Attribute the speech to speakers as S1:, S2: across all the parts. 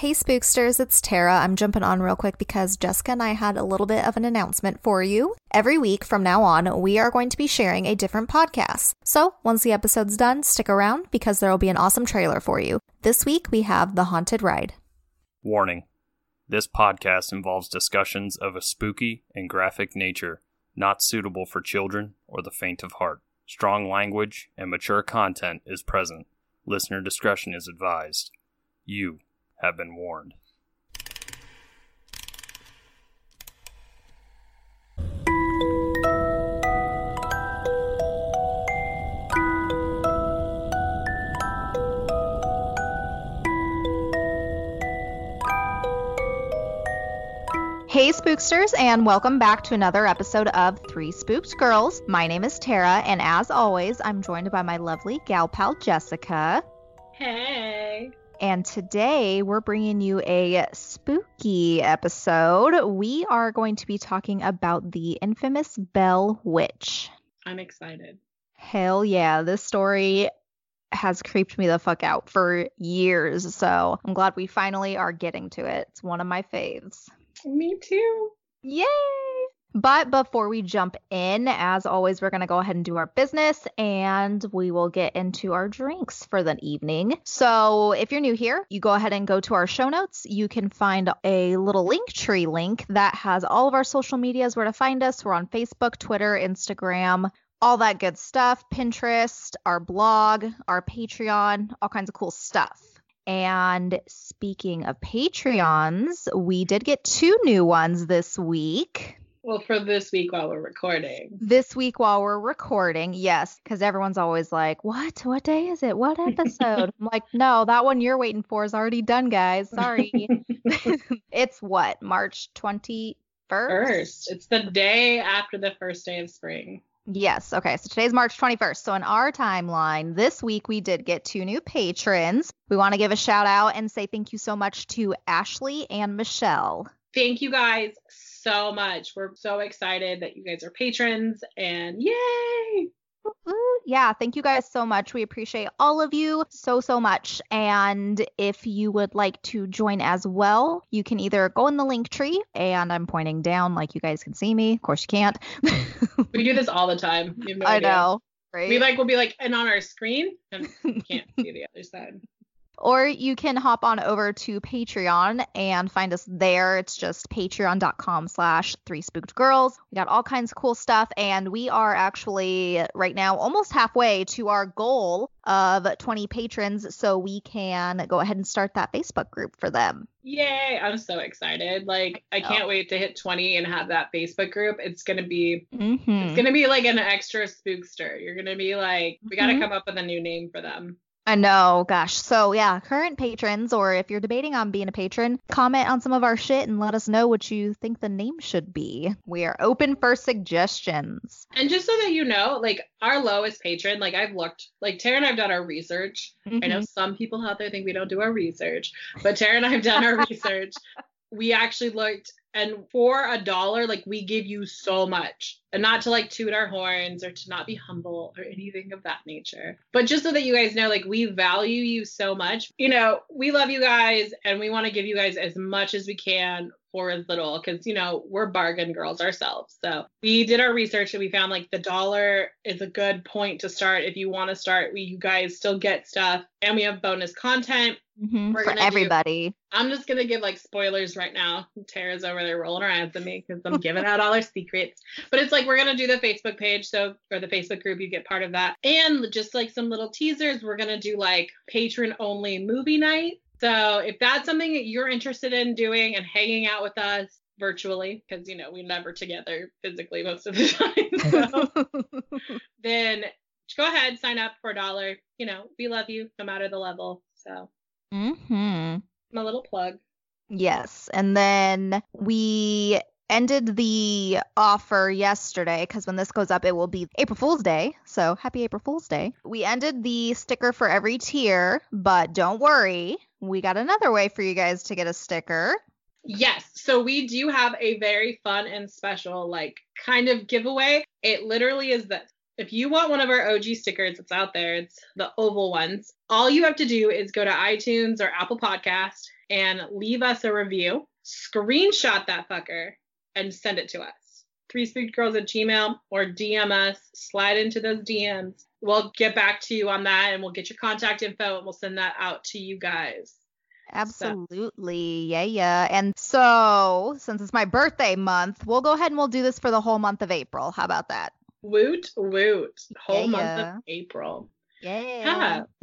S1: Hey Spooksters, it's Tara. I'm jumping on real quick because Jessica and I had a little bit of an announcement for you. Every week from now on, we are going to be sharing a different podcast. So once the episode's done, stick around because there will be an awesome trailer for you. This week we have The Haunted Ride.
S2: Warning This podcast involves discussions of a spooky and graphic nature not suitable for children or the faint of heart. Strong language and mature content is present. Listener discretion is advised. You have been warned.
S1: Hey Spooksters, and welcome back to another episode of Three Spooked Girls. My name is Tara, and as always, I'm joined by my lovely gal pal Jessica.
S3: Hey.
S1: And today we're bringing you a spooky episode. We are going to be talking about the infamous Bell Witch.
S3: I'm excited.
S1: Hell yeah, this story has creeped me the fuck out for years. So I'm glad we finally are getting to it. It's one of my faves.
S3: Me too.
S1: Yay! But before we jump in, as always, we're going to go ahead and do our business and we will get into our drinks for the evening. So, if you're new here, you go ahead and go to our show notes. You can find a little link tree link that has all of our social medias where to find us. We're on Facebook, Twitter, Instagram, all that good stuff, Pinterest, our blog, our Patreon, all kinds of cool stuff. And speaking of Patreons, we did get two new ones this week.
S3: Well, for this week while we're recording.
S1: This week while we're recording, yes, because everyone's always like, What? What day is it? What episode? I'm like, No, that one you're waiting for is already done, guys. Sorry. it's what? March 21st?
S3: First. It's the day after the first day of spring.
S1: Yes. Okay. So today's March 21st. So in our timeline, this week we did get two new patrons. We want to give a shout out and say thank you so much to Ashley and Michelle.
S3: Thank you guys so much. We're so excited that you guys are patrons and yay!
S1: Yeah, thank you guys so much. We appreciate all of you so, so much. And if you would like to join as well, you can either go in the link tree, and I'm pointing down like you guys can see me. Of course, you can't.
S3: we do this all the time.
S1: No I idea. know. Right?
S3: We like we'll be like, and on our screen, and can't see the other side.
S1: Or you can hop on over to Patreon and find us there. It's just patreon.com slash three spooked girls. We got all kinds of cool stuff. And we are actually right now almost halfway to our goal of 20 patrons. So we can go ahead and start that Facebook group for them.
S3: Yay. I'm so excited. Like I can't oh. wait to hit 20 and have that Facebook group. It's going to be, mm-hmm. it's going to be like an extra spookster. You're going to be like, we got to mm-hmm. come up with a new name for them.
S1: I know, gosh. So, yeah, current patrons, or if you're debating on being a patron, comment on some of our shit and let us know what you think the name should be. We are open for suggestions.
S3: And just so that you know, like our lowest patron, like I've looked, like Tara and I've done our research. Mm-hmm. I know mm-hmm. some people out there think we don't do our research, but Tara and I have done our research. We actually looked and for a dollar like we give you so much. And not to like toot our horns or to not be humble or anything of that nature. But just so that you guys know like we value you so much. You know we love you guys and we want to give you guys as much as we can for as little. Because you know we're bargain girls ourselves. So we did our research and we found like the dollar is a good point to start. If you want to start we you guys still get stuff. And we have bonus content
S1: Mm-hmm, for everybody.
S3: Do, I'm just gonna give like spoilers right now. Tara's over there rolling her eyes at me because I'm giving out all our secrets. But it's like we're gonna do the Facebook page, so or the Facebook group, you get part of that, and just like some little teasers. We're gonna do like patron only movie night. So if that's something that you're interested in doing and hanging out with us virtually, because you know we're never together physically most of the time, so, then go ahead sign up for a dollar. You know we love you no matter the level. So
S1: Mm-hmm.
S3: My little plug.
S1: Yes. And then we ended the offer yesterday because when this goes up, it will be April Fool's Day. So happy April Fool's Day. We ended the sticker for every tier, but don't worry, we got another way for you guys to get a sticker.
S3: Yes. So we do have a very fun and special, like, kind of giveaway. It literally is this if you want one of our OG stickers, it's out there. It's the oval ones. All you have to do is go to iTunes or Apple Podcast and leave us a review. Screenshot that fucker and send it to us. Three Spooked Girls at Gmail or DM us, slide into those DMs. We'll get back to you on that and we'll get your contact info and we'll send that out to you guys.
S1: Absolutely. Yeah, yeah. And so, since it's my birthday month, we'll go ahead and we'll do this for the whole month of April. How about that?
S3: Woot, woot. Whole
S1: Yeah,
S3: month
S1: yeah.
S3: of April.
S1: Yeah.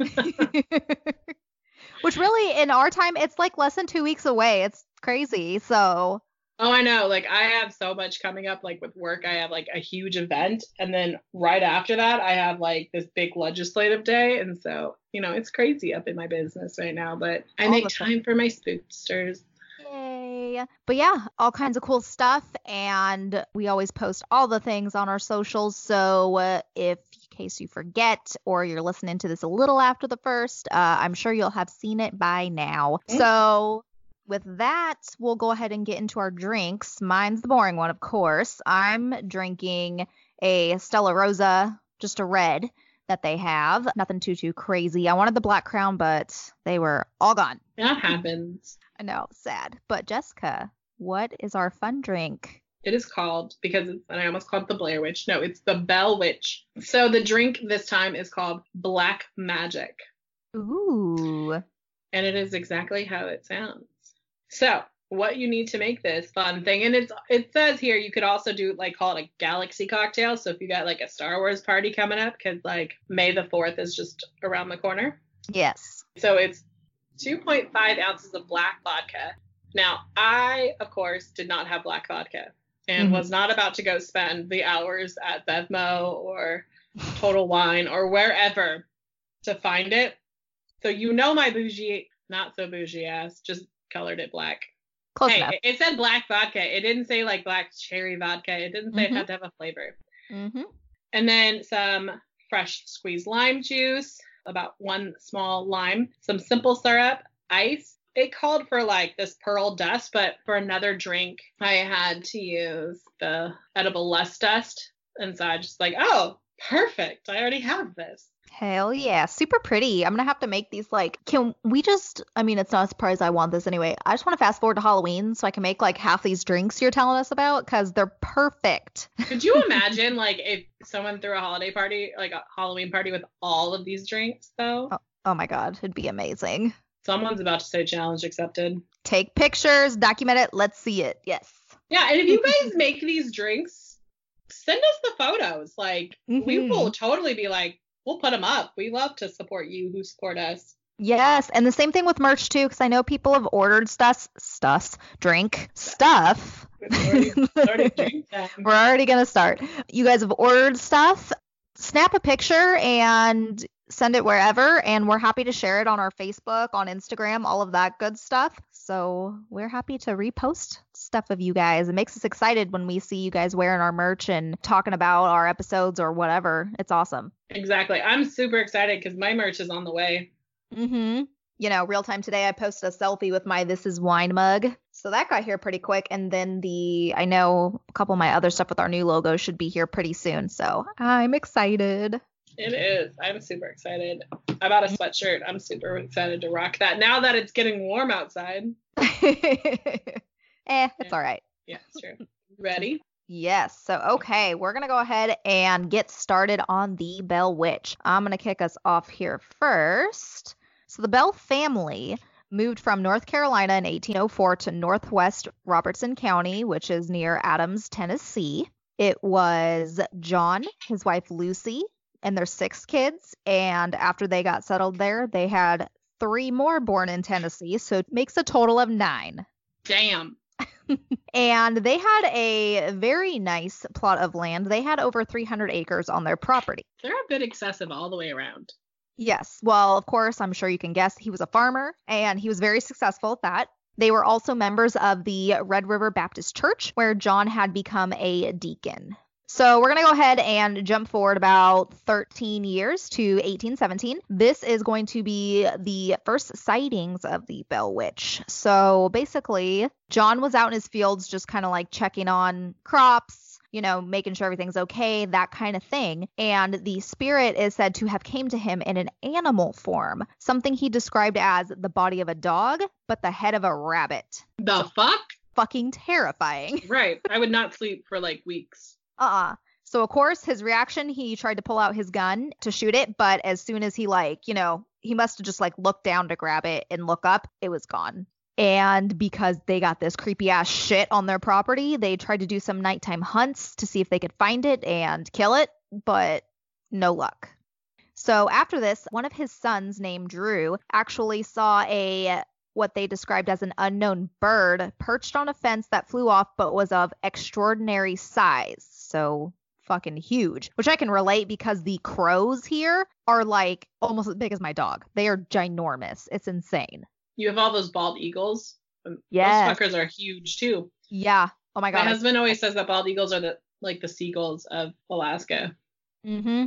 S1: Which really, in our time, it's like less than two weeks away. It's crazy. So,
S3: Oh, I know. Like I have so much coming up. Like with work, I have like a huge event, and then right after that, I have like this big legislative day, and so you know it's crazy up in my business right now. But I
S1: All
S3: make
S1: time.
S3: time for my spooksters.
S1: But yeah, all kinds of cool stuff. And we always post all the things on our socials. So uh, if in case you forget or you're listening to this a little after the first, uh, I'm sure you'll have seen it by now.
S3: Mm.
S1: So with that, we'll go ahead and get into our drinks. Mine's the boring one, of course. I'm drinking a Stella Rosa, just a red that they have. Nothing too, too crazy. I wanted the Black Crown, but they were all gone.
S3: That happens.
S1: I know, sad. But Jessica, what is our fun drink?
S3: It is called because it's, and I almost called it the Blair Witch. No, it's the Bell Witch. So the drink this time is called Black Magic,
S1: Ooh.
S3: and it is exactly how it sounds. So what you need to make this fun thing, and it's it says here you could also do like call it a galaxy cocktail. So if you got like a Star Wars party coming up, because like May the Fourth is just around the corner.
S1: Yes.
S3: So it's 2.5 ounces of black vodka. Now, I, of course, did not have black vodka and
S1: Mhm.
S3: was not about to go spend the hours at Bevmo or Total Wine or wherever to find it. So you know my bougie, not so bougie ass, just colored it black.
S1: Close
S3: hey,
S1: enough.
S3: it- said black vodka. It didn't say like black cherry vodka. It didn't say
S1: Mhm.
S3: it had to have a flavor
S1: Mm-hmm.
S3: and then some fresh squeezed lime juice, about one small lime, some simple syrup, ice. It called for like this pearl dust, but for another drink, I had to use the edible lust dust. And so I just like, oh, perfect. I already have this.
S1: Hell yeah. Super pretty. I'm going to have to make these like, can we just, I mean, it's not a surprise I want this anyway. I just want to fast forward to Halloween so I can make like half these drinks you're telling us about because they're perfect.
S3: Could you imagine like if someone threw a holiday party, like a Halloween party with all of these drinks though?
S1: Oh my God. It'd be amazing.
S3: Someone's about to say challenge accepted.
S1: Take pictures, document it. Let's see it. Yes.
S3: Yeah, and if you guys make these drinks, send us the photos. Like we
S1: Mhm.
S3: will totally be like, we'll put them up. We love to support you who support us.
S1: Yes, and the same thing with merch too, because I know people have ordered stuff, stuff, drink, stuff.
S3: Already.
S1: We're already gonna start. You guys have ordered stuff. Snap a picture and send it wherever, and we're happy to share it on our Facebook, on Instagram, all of that good stuff. So we're happy to repost stuff of you guys. It makes us excited when we see you guys wearing our merch and talking about our episodes or whatever. It's awesome.
S3: Exactly. I'm super excited because my merch is on the way.
S1: Mm-hmm. You know, real time today, I posted a selfie with my This Is Wine mug. So that got here pretty quick. And then the, I know a couple of my other stuff with our new logo should be here pretty soon. So I'm excited.
S3: It is. I'm super excited. I bought a sweatshirt. I'm super excited to rock that now that it's getting warm outside.
S1: eh, it's all right.
S3: Yeah, it's true. Ready?
S1: Yes. So, okay, we're going to go ahead and get started on the Bell Witch. I'm going to kick us off here first. So, the Bell family moved from North Carolina in 1804 to Northwest Robertson County, which is near Adams, Tennessee. It was John, his wife Lucy, and their six kids. And after they got settled there, they had three more born in Tennessee. So, it makes a total of nine
S3: Damn.
S1: and they had a very nice plot of land. They had over 300 acres on their property.
S3: They're a bit excessive all the way around.
S1: Yes. Well, of course, I'm sure you can guess he was a farmer and he was very successful at that. They were also members of the Red River Baptist Church, where John had become a deacon. So we're going to go ahead and jump forward about 13 years to 1817. This is going to be the first sightings of the Bell Witch. So basically, John was out in his fields just kind of like checking on crops, you know, making sure everything's okay, that kind of thing. And the spirit is said to have came to him in an animal form, something he described as the body of a dog, but the head of a rabbit.
S3: The fuck?
S1: Fucking terrifying.
S3: Right. I would not sleep for like weeks.
S1: Uh-uh. So of course his reaction, he tried to pull out his gun to shoot it, but as soon as he like, you know, he must have just like looked down to grab it and look up, it was gone. And because they got this creepy ass shit on their property, they tried to do some nighttime hunts to see if they could find it and kill it, but no luck. So after this, one of his sons named Drew actually saw a what they described as an unknown bird perched on a fence that flew off but was of extraordinary size. So fucking huge, which I can relate because the crows here are like almost as big as my dog. They are ginormous. It's insane.
S3: You have all those bald eagles.
S1: Yeah.
S3: Those fuckers are huge too.
S1: Yeah. Oh my god.
S3: My husband always says that bald eagles are the like the seagulls of Alaska.
S1: mm-hmm.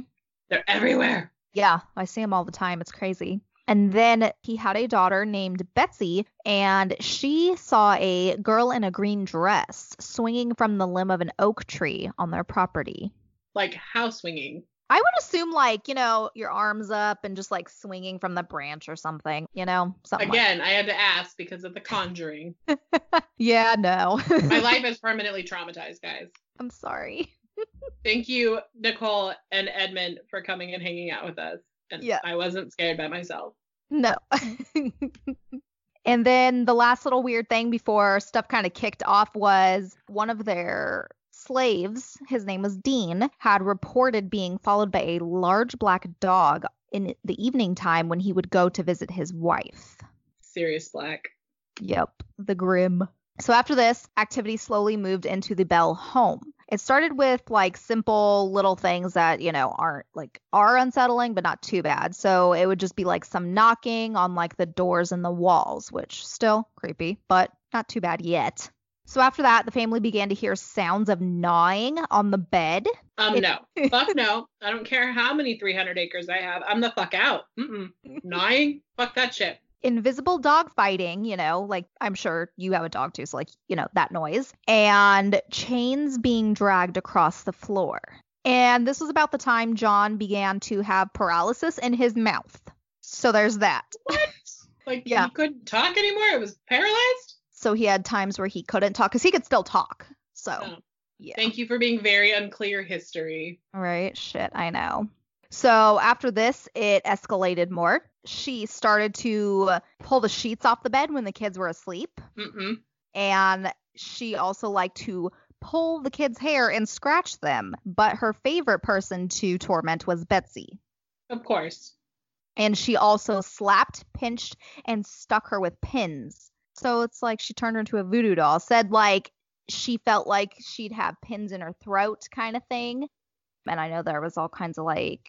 S3: They're everywhere.
S1: Yeah, I see them all the time. It's crazy. And then he had a daughter named Betsy, and she saw a girl in a green dress swinging from the limb of an oak tree on their property.
S3: Like house swinging.
S1: I would assume, like, you know, your arms up and just like swinging from the branch or something, you know? Something like-
S3: Again, I had to ask because of the conjuring.
S1: yeah, no.
S3: My life is permanently traumatized, guys.
S1: I'm sorry.
S3: Thank you, Nicole and Edmund, for coming and hanging out with us. And
S1: Yeah.
S3: I wasn't scared by myself.
S1: No. and then the last little weird thing before stuff kind of kicked off was one of their slaves, his name was Dean, had reported being followed by a large black dog in the evening time when he would go to visit his wife.
S3: Sirius Black.
S1: Yep, the grim. So after this, activity slowly moved into the Bell home. It started with like simple little things that, you know, aren't like are unsettling but not too bad. So it would just be like some knocking on like the doors and the walls, which still creepy, but not too bad yet. So after that, the family began to hear sounds of gnawing on the bed.
S3: Um,
S1: It-
S3: no. fuck no. I don't care how many 300 acres I have. I'm the fuck out. Mm-mm. Gnawing? Fuck that shit.
S1: Invisible dog fighting, you know, like I'm sure you have a dog too, so like, you know, that noise, and chains being dragged across the floor. And this was about the time John began to have paralysis in his mouth. So there's that.
S3: What? Like,
S1: Yeah.
S3: you couldn't talk anymore? It was paralyzed?
S1: So he had times where he couldn't talk because he could still talk. So,
S3: Oh.
S1: yeah.
S3: Thank you for being very unclear history.
S1: Right. Shit, I know. So after this, it escalated more. She started to pull the sheets off the bed when the kids were asleep.
S3: Mm-mm.
S1: and she also liked to pull the kids' hair and scratch them. But her favorite person to torment was Betsy.
S3: Of course.
S1: And she also slapped, pinched, and stuck her with pins. So it's like she turned her into a voodoo doll. Said like she felt like she'd have pins in her throat kind of thing. And I know there was all kinds of like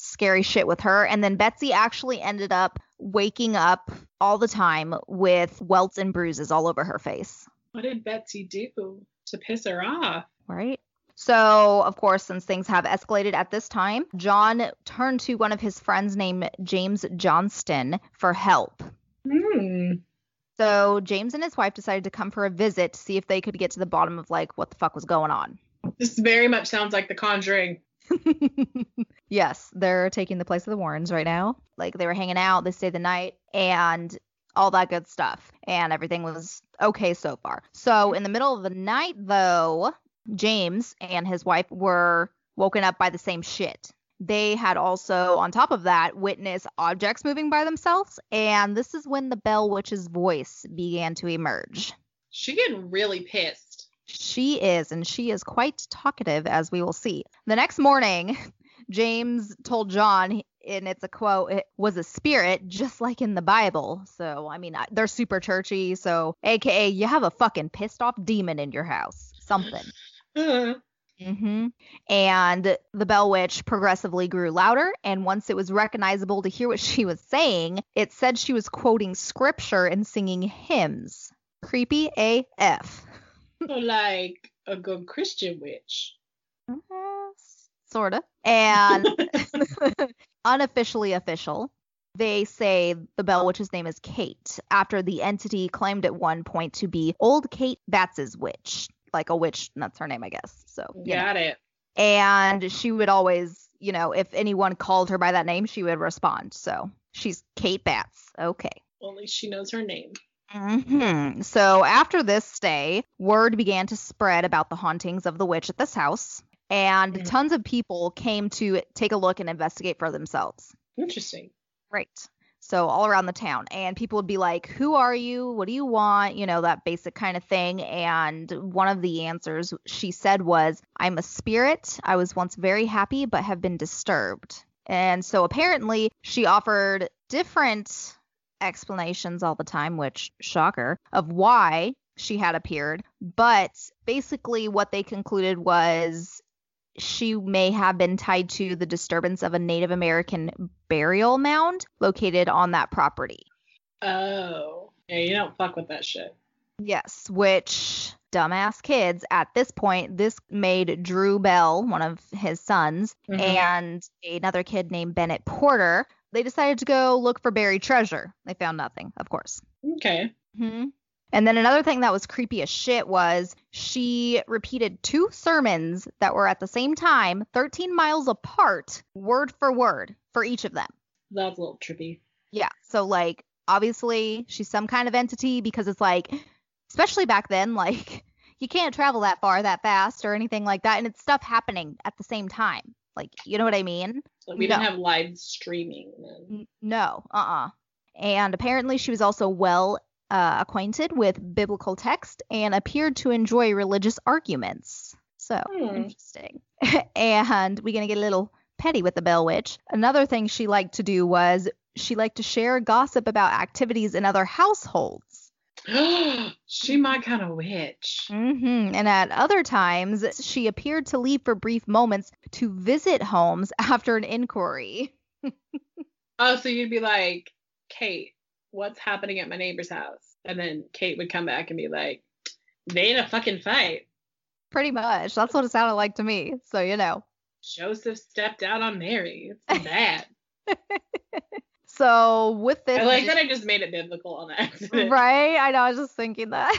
S1: scary shit with her. And then Betsy actually ended up waking up all the time with welts and bruises all over her face.
S3: What did Betsy do to piss her off?
S1: Right. So, of course, since things have escalated at this time, John turned to one of his friends named James Johnston for help.
S3: Hmm.
S1: So, James and his wife decided to come for a visit to see if they could get to the bottom of like what the fuck was going on.
S3: This very much sounds like The Conjuring.
S1: yes, they're taking the place of the Warrens right now. Like they were hanging out, they stayed the night, and all that good stuff. And everything was okay so far. So in the middle of the night, though, James and his wife were woken up by the same shit. They had also, on top of that, witnessed objects moving by themselves, and this is when the Bell Witch's voice began to emerge.
S3: She getting really pissed.
S1: She is, and she is quite talkative, as we will see. The next morning, James told John, and it's a quote, it was a spirit, just like in the Bible. So, I mean, they're super churchy. So, AKA, you have a fucking pissed off demon in your house. Something.
S3: Uh,
S1: hmm And the Bell Witch progressively grew louder, and once it was recognizable to hear what she was saying, it said she was quoting scripture and singing hymns. Creepy AF.
S3: Like a good Christian witch. Mm-hmm.
S1: sort of. And unofficially official, they say the Bell Witch's name is Kate, after the entity claimed at one point to be Old Kate Batts's witch. like a witch. That's her name, I guess. So you know.
S3: Got it.
S1: and she would always, you know, if anyone called her by that name, she would respond. So she's Kate Batts. Okay.
S3: Only she knows her name.
S1: Hmm So after this stay, word began to spread about the hauntings of the witch at this house, and
S3: Mhm.
S1: tons of people came to take a look and investigate for themselves.
S3: Interesting.
S1: Right. So all around the town, and people would be like, "Who are you? What do you want?" You know that basic kind of thing. And one of the answers she said was, "I'm a spirit. I was once very happy, but have been disturbed." And so apparently she offered different explanations all the time, which shocker, of why she had appeared. But basically, what they concluded was she may have been tied to the disturbance of a Native American burial mound located on that property.
S3: Oh. Yeah, you don't fuck with that shit.
S1: Yes, which dumbass kids at this point, this made Drew Bell, one of his sons,
S3: Mhm.
S1: and another kid named Bennett Porter. They decided to go look for buried treasure. They found nothing, of course.
S3: Okay.
S1: hmm And then another thing that was creepy as shit was she repeated two sermons that were at the same time, 13 miles apart, word for word for each of them.
S3: That's a little trippy.
S1: Yeah. So, like, obviously, she's some kind of entity because it's like, especially back then, like, you can't travel that far that fast or anything like that. And it's stuff happening at the same time. Like, you know what I mean?
S3: Like, we didn't have live streaming then.
S1: No, uh uh And apparently, she was also well uh, acquainted with biblical text and appeared to enjoy religious arguments. So
S3: Hmm.
S1: interesting. and we're going to get a little petty with the Bell Witch. Another thing she liked to do was she liked to share gossip about activities in other households.
S3: she my kind of witch.
S1: hmm And at other times, she appeared to leave for brief moments to visit homes after an inquiry.
S3: Oh, so you'd be like, Kate, what's happening at my neighbor's house? And then Kate would come back and be like, they had a fucking fight.
S1: Pretty much. That's what it sounded like to me. So, you know.
S3: Joseph stepped out on Mary. It's bad.
S1: So with this,
S3: I like that I just made it biblical on accident.
S1: right? I know. I was just thinking that.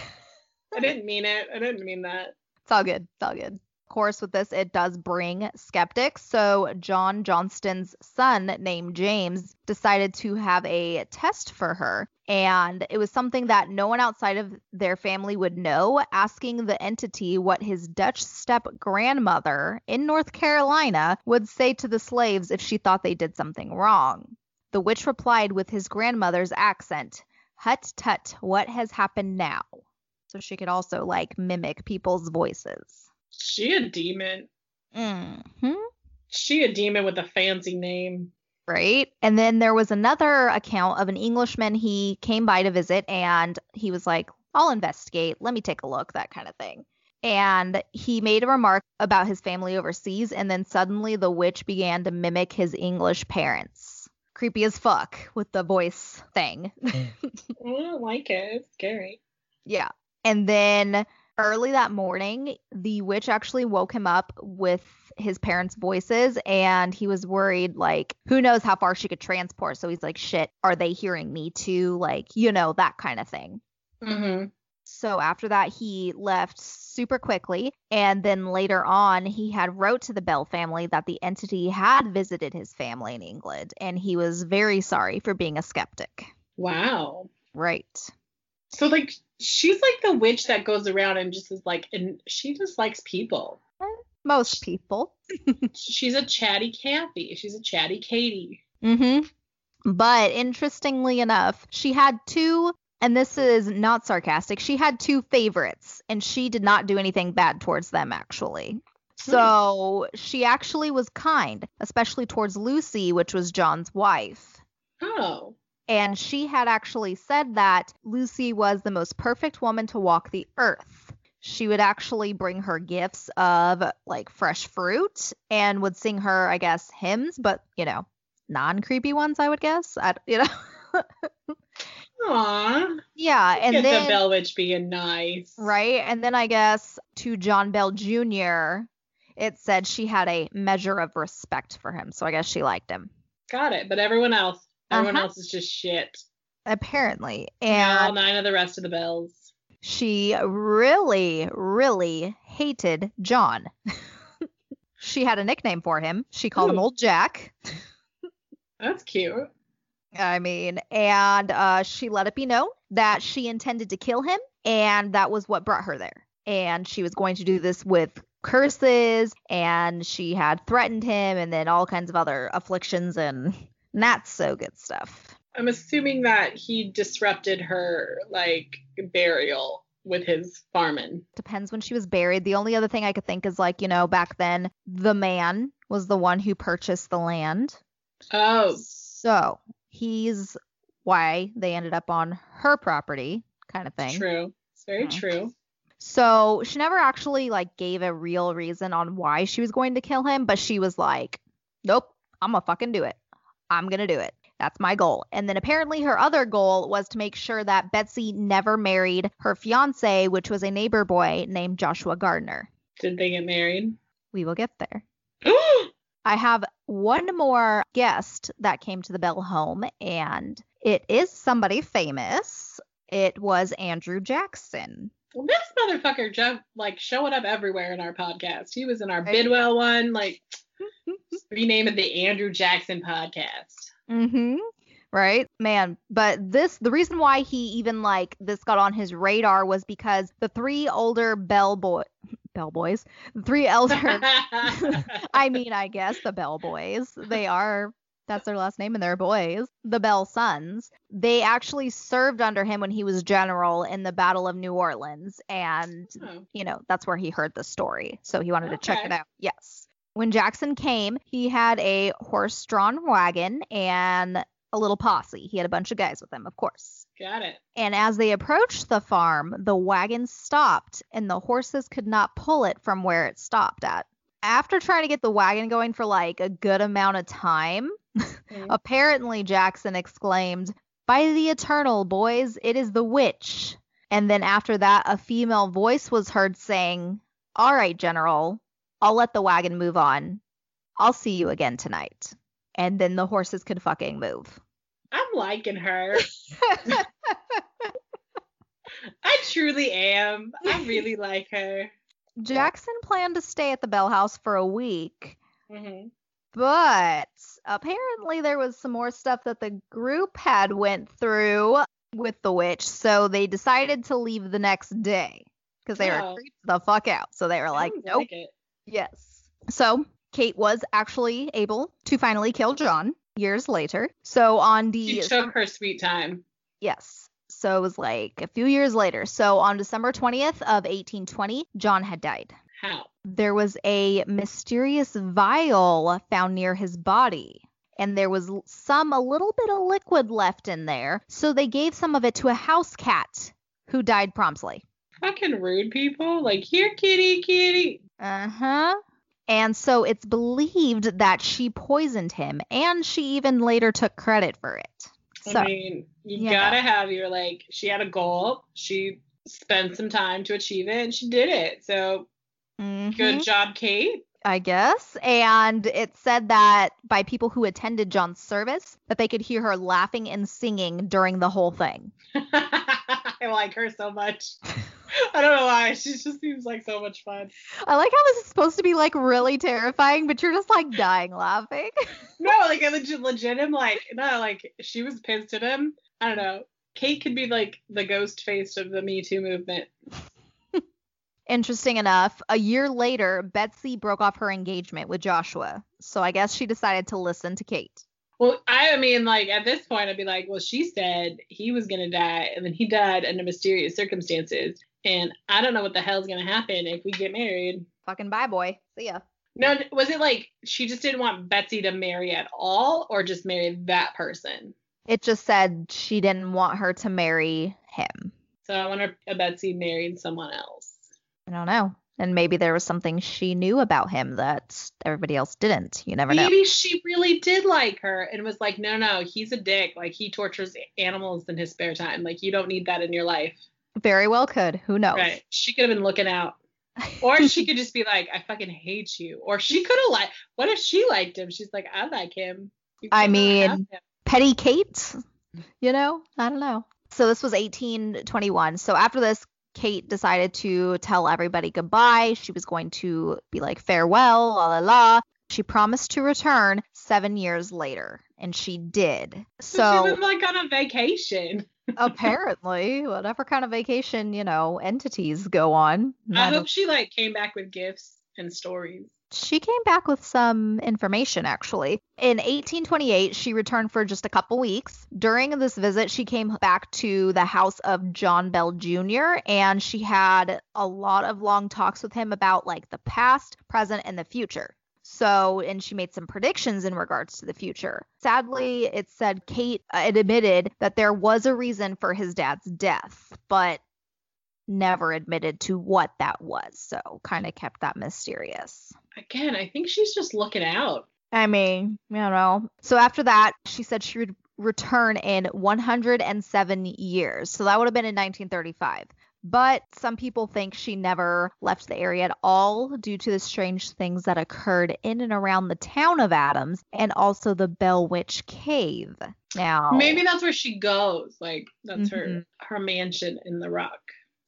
S3: I didn't mean it. I didn't mean that.
S1: it's all good. It's all good. Of course, with this, it does bring skeptics. So John Johnston's son, named James, decided to have a test for her, and it was something that no one outside of their family would know. Asking the entity what his Dutch step grandmother in North Carolina would say to the slaves if she thought they did something wrong. The witch replied with his grandmother's accent, Hut tut, what has happened now? So she could also like mimic people's voices.
S3: She a demon.
S1: Mm-hmm.
S3: She a demon with a fancy name.
S1: Right. And then there was another account of an Englishman. He came by to visit and he was like, I'll investigate. Let me take a look, that kind of thing. And he made a remark about his family overseas. And then suddenly the witch began to mimic his English parents. Creepy as fuck with the voice thing.
S3: I don't like it. It's scary.
S1: Yeah. And then early that morning, the witch actually woke him up with his parents' voices and he was worried like who knows how far she could transport. So he's like, "Shit, are they hearing me too?" Like, you know, that kind of thing.
S3: Mm-hmm.
S1: So after that, he left super quickly. And then later on, he had wrote to the Bell family that the entity had visited his family in England and he was very sorry for being a skeptic.
S3: Wow.
S1: Right.
S3: So like she's like the witch that goes around and just is like and she just likes people.
S1: Most people.
S3: She's a chatty Kathy. She's a chatty Katie.
S1: Mm-hmm. But interestingly enough, she had two, and this is not sarcastic, she had two favorites, and she did not do anything bad towards them, actually. Hmm. So she actually was kind, especially towards Lucy, which was John's wife.
S3: Oh.
S1: And she had actually said that Lucy was the most perfect woman to walk the earth. She would actually bring her gifts of like fresh fruit and would sing her, I guess, hymns, but you know, non creepy ones, I would guess. I, you know,
S3: Aw.
S1: Yeah. And
S3: Get
S1: then
S3: the Bell Witch being nice.
S1: right, and then I guess to John Bell Jr. It said she had a measure of respect for him, so I guess she liked him.
S3: Got it. But everyone else, everyone
S1: Uh-huh.
S3: else is just shit.
S1: Apparently,
S3: And all nine of the rest of the bells.
S1: she really, really hated John. she had a nickname for him. She called him Old Jack.
S3: That's cute.
S1: I mean, and uh, she let it be known that she intended to kill him, and that was what brought her there. And she was going to do this with curses, and she had threatened him, and then all kinds of other afflictions and not so good stuff.
S3: I'm assuming that he disrupted her like burial with his farming.
S1: Depends when she was buried. The only other thing I could think is like, you know, back then, the man was the one who purchased the land.
S3: Oh,
S1: So he's why they ended up on her property, kind of thing.
S3: true. It's very true.
S1: So she never actually like gave a real reason on why she was going to kill him, but she was like, "Nope, I'm gonna fucking do it. I'm gonna do it. That's my goal." And then apparently her other goal was to make sure that Betsy never married her fiance, which was a neighbor boy named Joshua Gardner.
S3: Did they get married?
S1: We will get there. I have one more guest that came to the Bell home, and it is somebody famous. It was Andrew Jackson.
S3: Well, this motherfucker jumped like showing up everywhere in our podcast. He was in our
S1: Right.
S3: Bidwell one, like rename it the Andrew Jackson podcast.
S1: Mm-hmm. Right, man. But this, the reason why he even like this got on his radar was because the three older Bell boy, Bell boys, three elder. I mean, I guess the Bell boys. They are. That's their last name, and they're boys. The Bell sons. They actually served under him when he was general in the Battle of New Orleans, and
S3: Oh,
S1: you know, that's where he heard the story. So he wanted to check it out. Yes. When Jackson came, he had a horse drawn wagon and a little posse. He had a bunch of guys with him, of course.
S3: got it.
S1: And as they approached the farm, the wagon stopped and the horses could not pull it from where it stopped at. After trying to get the wagon going for like a good amount of time,
S3: Mm.
S1: apparently Jackson exclaimed, By the eternal, boys, it is the witch. And then after that, a female voice was heard saying, All right, General, I'll let the wagon move on. I'll see you again tonight. And then the horses could fucking move.
S3: I'm liking her. I truly am. I really like her.
S1: Jackson planned to stay at the Bell House for a week,
S3: hmm
S1: but apparently there was some more stuff that the group had went through with the witch, so they decided to leave the next day because they were
S3: Oh.
S1: creeped the fuck out. So they were like, nope.
S3: like.
S1: Yes. So Kate was actually able to finally kill John years later. So on the She
S3: took her sweet time.
S1: yes. So it was like a few years later. So on December 20th of 1820, John had died.
S3: How?
S1: There was a mysterious vial found near his body. And there was some, a little bit of liquid left in there. So they gave some of it to a house cat who died promptly.
S3: Fucking rude people. Like, here, kitty, kitty.
S1: Uh huh. And so it's believed that she poisoned him, and she even later took credit for it. So,
S3: I mean, you
S1: yeah.
S3: gotta have your like. She had a goal. She spent some time to achieve it, and she did it. So
S1: mhm,
S3: good job, Kate.
S1: I guess. And it said that by people who attended John's service, that they could hear her laughing and singing during the whole thing.
S3: I like her so much. I don't know why. She just seems like so much fun.
S1: I like how this is supposed to be like really terrifying, but you're just like dying laughing.
S3: No, like I legit, legit am like, no, like she was pissed at him. I don't know. Kate could be like the ghost face of the Me Too movement.
S1: Interesting enough, a year later, Betsy broke off her engagement with Joshua. So I guess she decided to listen to Kate.
S3: Well, I mean, like at this point, I'd be like, well, she said he was gonna die, and then he died under mysterious circumstances, and I don't know what the hell's gonna happen if we get married.
S1: Fucking bye, boy. See ya.
S3: No, was it like she just didn't want Betsy to marry at all, or just marry that person?
S1: It just said she didn't want her to marry him.
S3: So I wonder if Betsy married someone else.
S1: I don't know. And maybe there was something she knew about him that everybody else didn't. You never know.
S3: Maybe she really did like her and was like, no, no, he's a dick. Like he tortures animals in his spare time. Like you don't need that in your life.
S1: Very well could. Who knows?
S3: Right. She could have been looking out. Or she could just be like, I fucking hate you. Or she could have liked, what if she liked him? She's like, I like him.
S1: I mean-
S3: him.
S1: Petty Kate? You know? I don't know. So this was 1821. So after this, Kate decided to tell everybody goodbye. She was going to be like, farewell, la la la. She promised to return seven years later, and she did. So
S3: she was like on a vacation.
S1: apparently, whatever kind of vacation, you know, entities go on.
S3: I hope she like came back with gifts and stories.
S1: She came back with some information actually. In 1828, she returned for just a couple weeks. During this visit, she came back to the house of John Bell Jr. and she had a lot of long talks with him about like the past, present, and the future. So, and she made some predictions in regards to the future. Sadly, it said Kate uh, admitted that there was a reason for his dad's death, but never admitted to what that was. So, kind of kept that mysterious.
S3: Again, I think she's just looking out.
S1: I mean, you know. So, after that, she said she would return in 107 years. So, that would have been in 1935 but some people think she never left the area at all due to the strange things that occurred in and around the town of Adams and also the Bell Witch Cave. Now,
S3: maybe that's where she goes. Like that's mm-hmm. her her mansion in the rock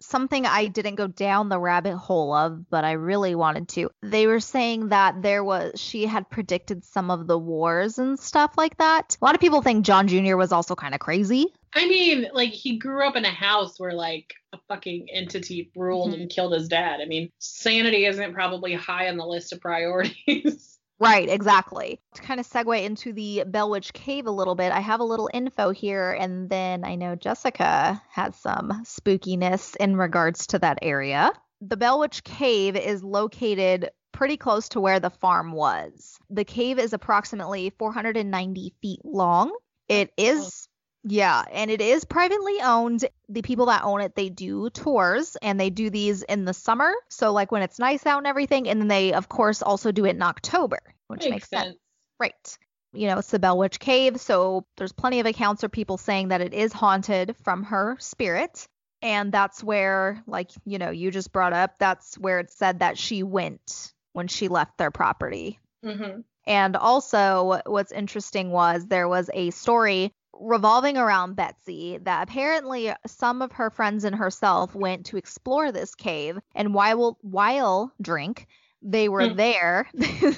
S1: something I didn't go down the rabbit hole of, but I really wanted to. They were saying that there was she had predicted some of the wars and stuff like that. A lot of people think John Jr. was also kind of crazy.
S3: I mean, like he grew up in a house where like a fucking entity ruled mm-hmm. and killed his dad. I mean, sanity isn't probably high on the list of priorities.
S1: Right, exactly. To kind of segue into the Bell Witch Cave a little bit, I have a little info here, and then I know Jessica has some spookiness in regards to that area. The Bell Witch Cave is located pretty close to where the farm was. The cave is approximately 490 feet long. It is yeah, and it is privately owned. The people that own it, they do tours and they do these in the summer. So like when it's nice out and everything. And then they of course also do it in October, which makes, makes sense. sense. Right. You know, it's the Bell Witch Cave, so there's plenty of accounts of people saying that it is haunted from her spirit. And that's where, like, you know, you just brought up, that's where it said that she went when she left their property. Mm-hmm. And also, what's interesting was there was a story revolving around Betsy that apparently some of her friends and herself went to explore this cave and while while drink they were hmm. there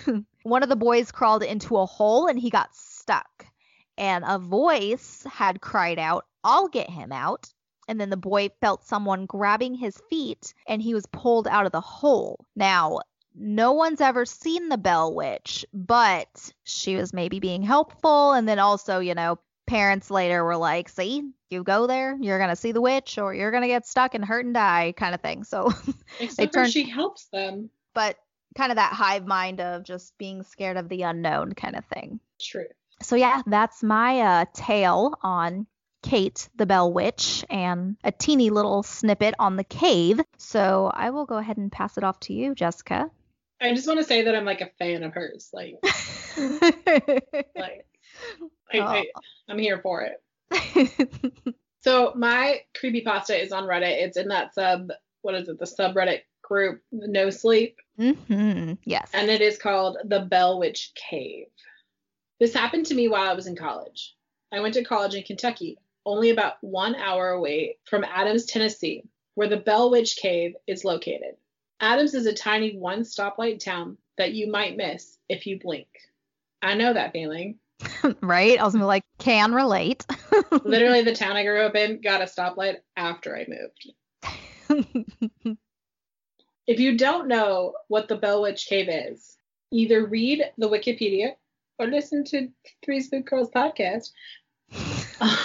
S1: one of the boys crawled into a hole and he got stuck and a voice had cried out I'll get him out and then the boy felt someone grabbing his feet and he was pulled out of the hole now no one's ever seen the Bell Witch, but she was maybe being helpful. And then also, you know, parents later were like, see, you go there, you're going to see the witch or you're going to get stuck and hurt and die kind of thing. So
S3: they turned, she helps them.
S1: But kind of that hive mind of just being scared of the unknown kind of thing.
S3: True.
S1: So yeah, that's my uh, tale on Kate the Bell Witch and a teeny little snippet on the cave. So I will go ahead and pass it off to you, Jessica.
S3: I just want to say that I'm like a fan of hers. Like, like I, oh. I, I'm here for it. so my creepy pasta is on Reddit. It's in that sub. What is it? The subreddit group, No Sleep.
S1: Mm-hmm. Yes.
S3: And it is called the Bell Witch Cave. This happened to me while I was in college. I went to college in Kentucky, only about one hour away from Adams, Tennessee, where the Bell Witch Cave is located. Adams is a tiny one stoplight town that you might miss if you blink. I know that feeling.
S1: right? I was like, can relate.
S3: Literally, the town I grew up in got a stoplight after I moved. if you don't know what the Bell Witch Cave is, either read the Wikipedia or listen to Three Spooked Girls podcast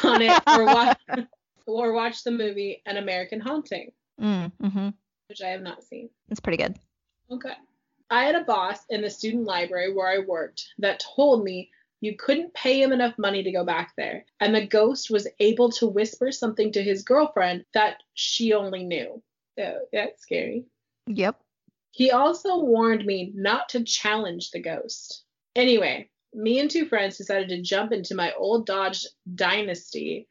S3: on it, or watch, or watch the movie An American Haunting,
S1: mm, mm-hmm.
S3: which I have not seen.
S1: It's pretty good.
S3: Okay. I had a boss in the student library where I worked that told me you couldn't pay him enough money to go back there. And the ghost was able to whisper something to his girlfriend that she only knew. So that's scary.
S1: Yep.
S3: He also warned me not to challenge the ghost. Anyway, me and two friends decided to jump into my old Dodge Dynasty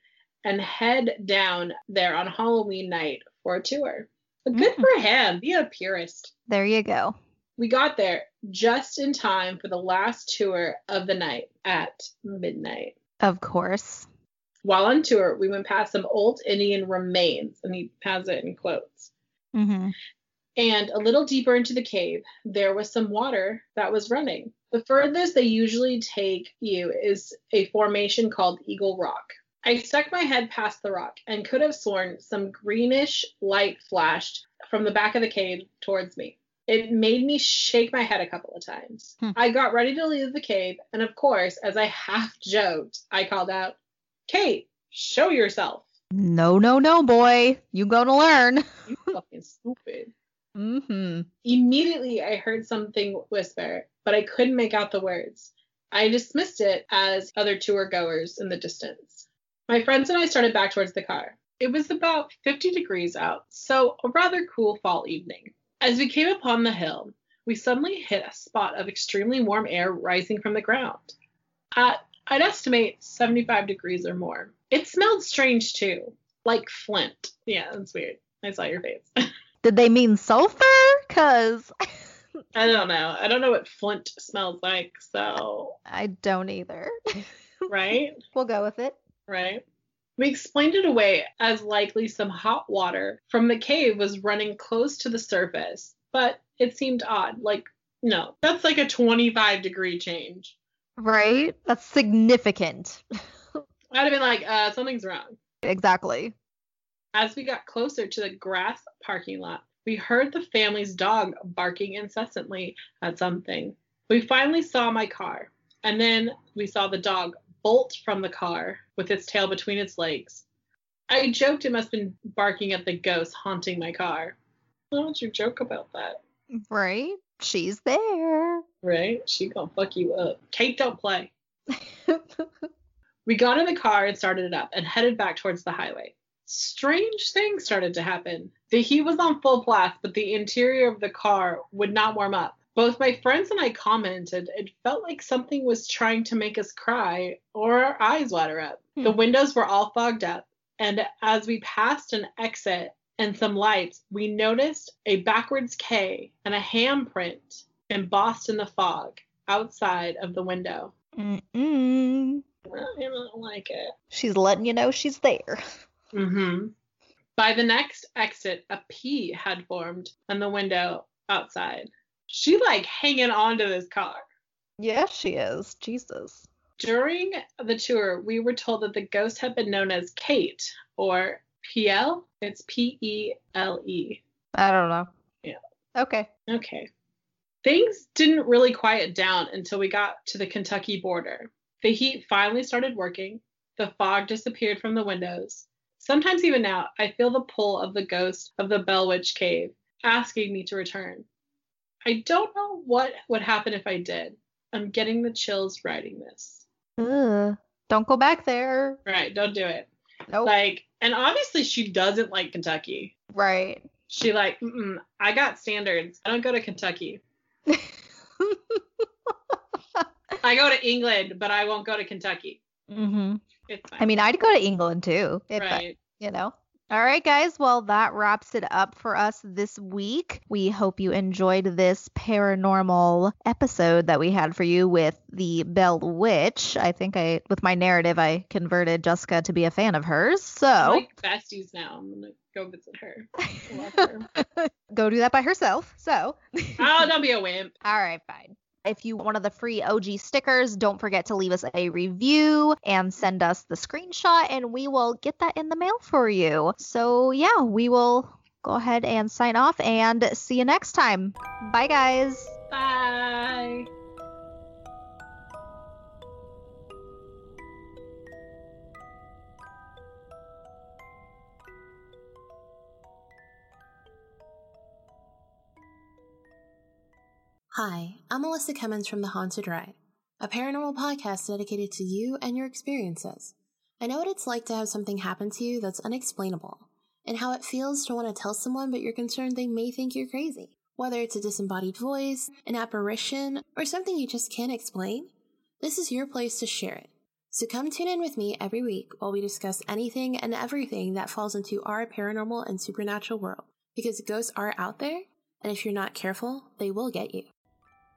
S3: and head down there on Halloween night for a tour. But good mm. for him, be a purist.
S1: There you go.
S3: We got there just in time for the last tour of the night at midnight.
S1: Of course.
S3: While on tour, we went past some old Indian remains, and he has it in quotes.
S1: Mm-hmm.
S3: And a little deeper into the cave, there was some water that was running. The furthest they usually take you is a formation called Eagle Rock. I stuck my head past the rock and could have sworn some greenish light flashed from the back of the cave towards me. It made me shake my head a couple of times.
S1: Hmm.
S3: I got ready to leave the cave, and of course, as I half joked, I called out, Kate, show yourself.
S1: No, no, no, boy. You gonna learn.
S3: You fucking stupid.
S1: Mm-hmm.
S3: Immediately, I heard something whisper, but I couldn't make out the words. I dismissed it as other tour goers in the distance. My friends and I started back towards the car. It was about 50 degrees out, so a rather cool fall evening. As we came upon the hill, we suddenly hit a spot of extremely warm air rising from the ground. At, I'd estimate 75 degrees or more. It smelled strange too, like flint. Yeah, that's weird. I saw your face.
S1: Did they mean sulfur? Cause
S3: I don't know. I don't know what flint smells like, so,
S1: I don't either.
S3: right?
S1: we'll go with it.
S3: Right? We explained it away as likely some hot water from the cave was running close to the surface, but it seemed odd. Like, no, that's like a 25 degree change.
S1: Right? That's significant.
S3: I'd have been like, uh, something's wrong.
S1: exactly.
S3: As we got closer to the grass parking lot, we heard the family's dog barking incessantly at something. We finally saw my car, and then we saw the dog bolt from the car with its tail between its legs. I joked it must have been barking at the ghost haunting my car. Why don't you joke about that?
S1: Right? She's there.
S3: Right? She gonna fuck you up. Kate, don't play. We got in the car and started it up and headed back towards the highway. Strange things started to happen. The heat was on full blast, but the interior of the car would not warm up. Both my friends and I commented it felt like something was trying to make us cry or our eyes water up.
S1: Hmm.
S3: The windows were all fogged up, and as we passed an exit and some lights, we noticed a backwards K and a handprint embossed in the fog outside of the window.
S1: Mm-mm.
S3: I don't like it.
S1: She's letting you know she's there.
S3: Mm-hmm. By the next exit, a P had formed on the window outside. She like hanging on to this car.
S1: Yes, she is. Jesus.
S3: During the tour, we were told that the ghost had been known as Kate or PL. It's P E L E.
S1: I don't know.
S3: Yeah.
S1: Okay.
S3: Okay. Things didn't really quiet down until we got to the Kentucky border. The heat finally started working. The fog disappeared from the windows. Sometimes, even now, I feel the pull of the ghost of the Bell Witch Cave asking me to return. I don't know what would happen if I did. I'm getting the chills writing this.
S1: Ugh. Don't go back there.
S3: Right, don't do it.
S1: Nope.
S3: Like, and obviously she doesn't like Kentucky.
S1: right.
S3: She like, I got standards. I don't go to Kentucky. I go to England, but I won't go to Kentucky.
S1: Mm-hmm.
S3: It's fine.
S1: I mean, I'd go to England too. If I-
S3: right.
S1: you know. All right, guys. Well, that wraps it up for us this week. We hope you enjoyed this paranormal episode that we had for you with the Bell Witch. I think I, with my narrative, I converted Jessica to be a fan of hers. So, I'm
S3: like besties now. I'm gonna go visit her. Her.
S1: go do that by herself. So,
S3: oh, don't be a wimp.
S1: all right, fine. If you want one of the free OG stickers, don't forget to leave us a review and send us the screenshot, and we will get that in the mail for you. So, yeah, we will go ahead and sign off and see you next time. Bye, guys.
S3: Bye.
S4: Hi, I'm Melissa Cummins from The Haunted Ride, a paranormal podcast dedicated to you and your experiences. I know what it's like to have something happen to you that's unexplainable, and how it feels to want to tell someone but you're concerned they may think you're crazy. Whether it's a disembodied voice, an apparition, or something you just can't explain, this is your place to share it. So come tune in with me every week while we discuss anything and everything that falls into our paranormal and supernatural world. Because ghosts are out there, and if you're not careful, they will get you.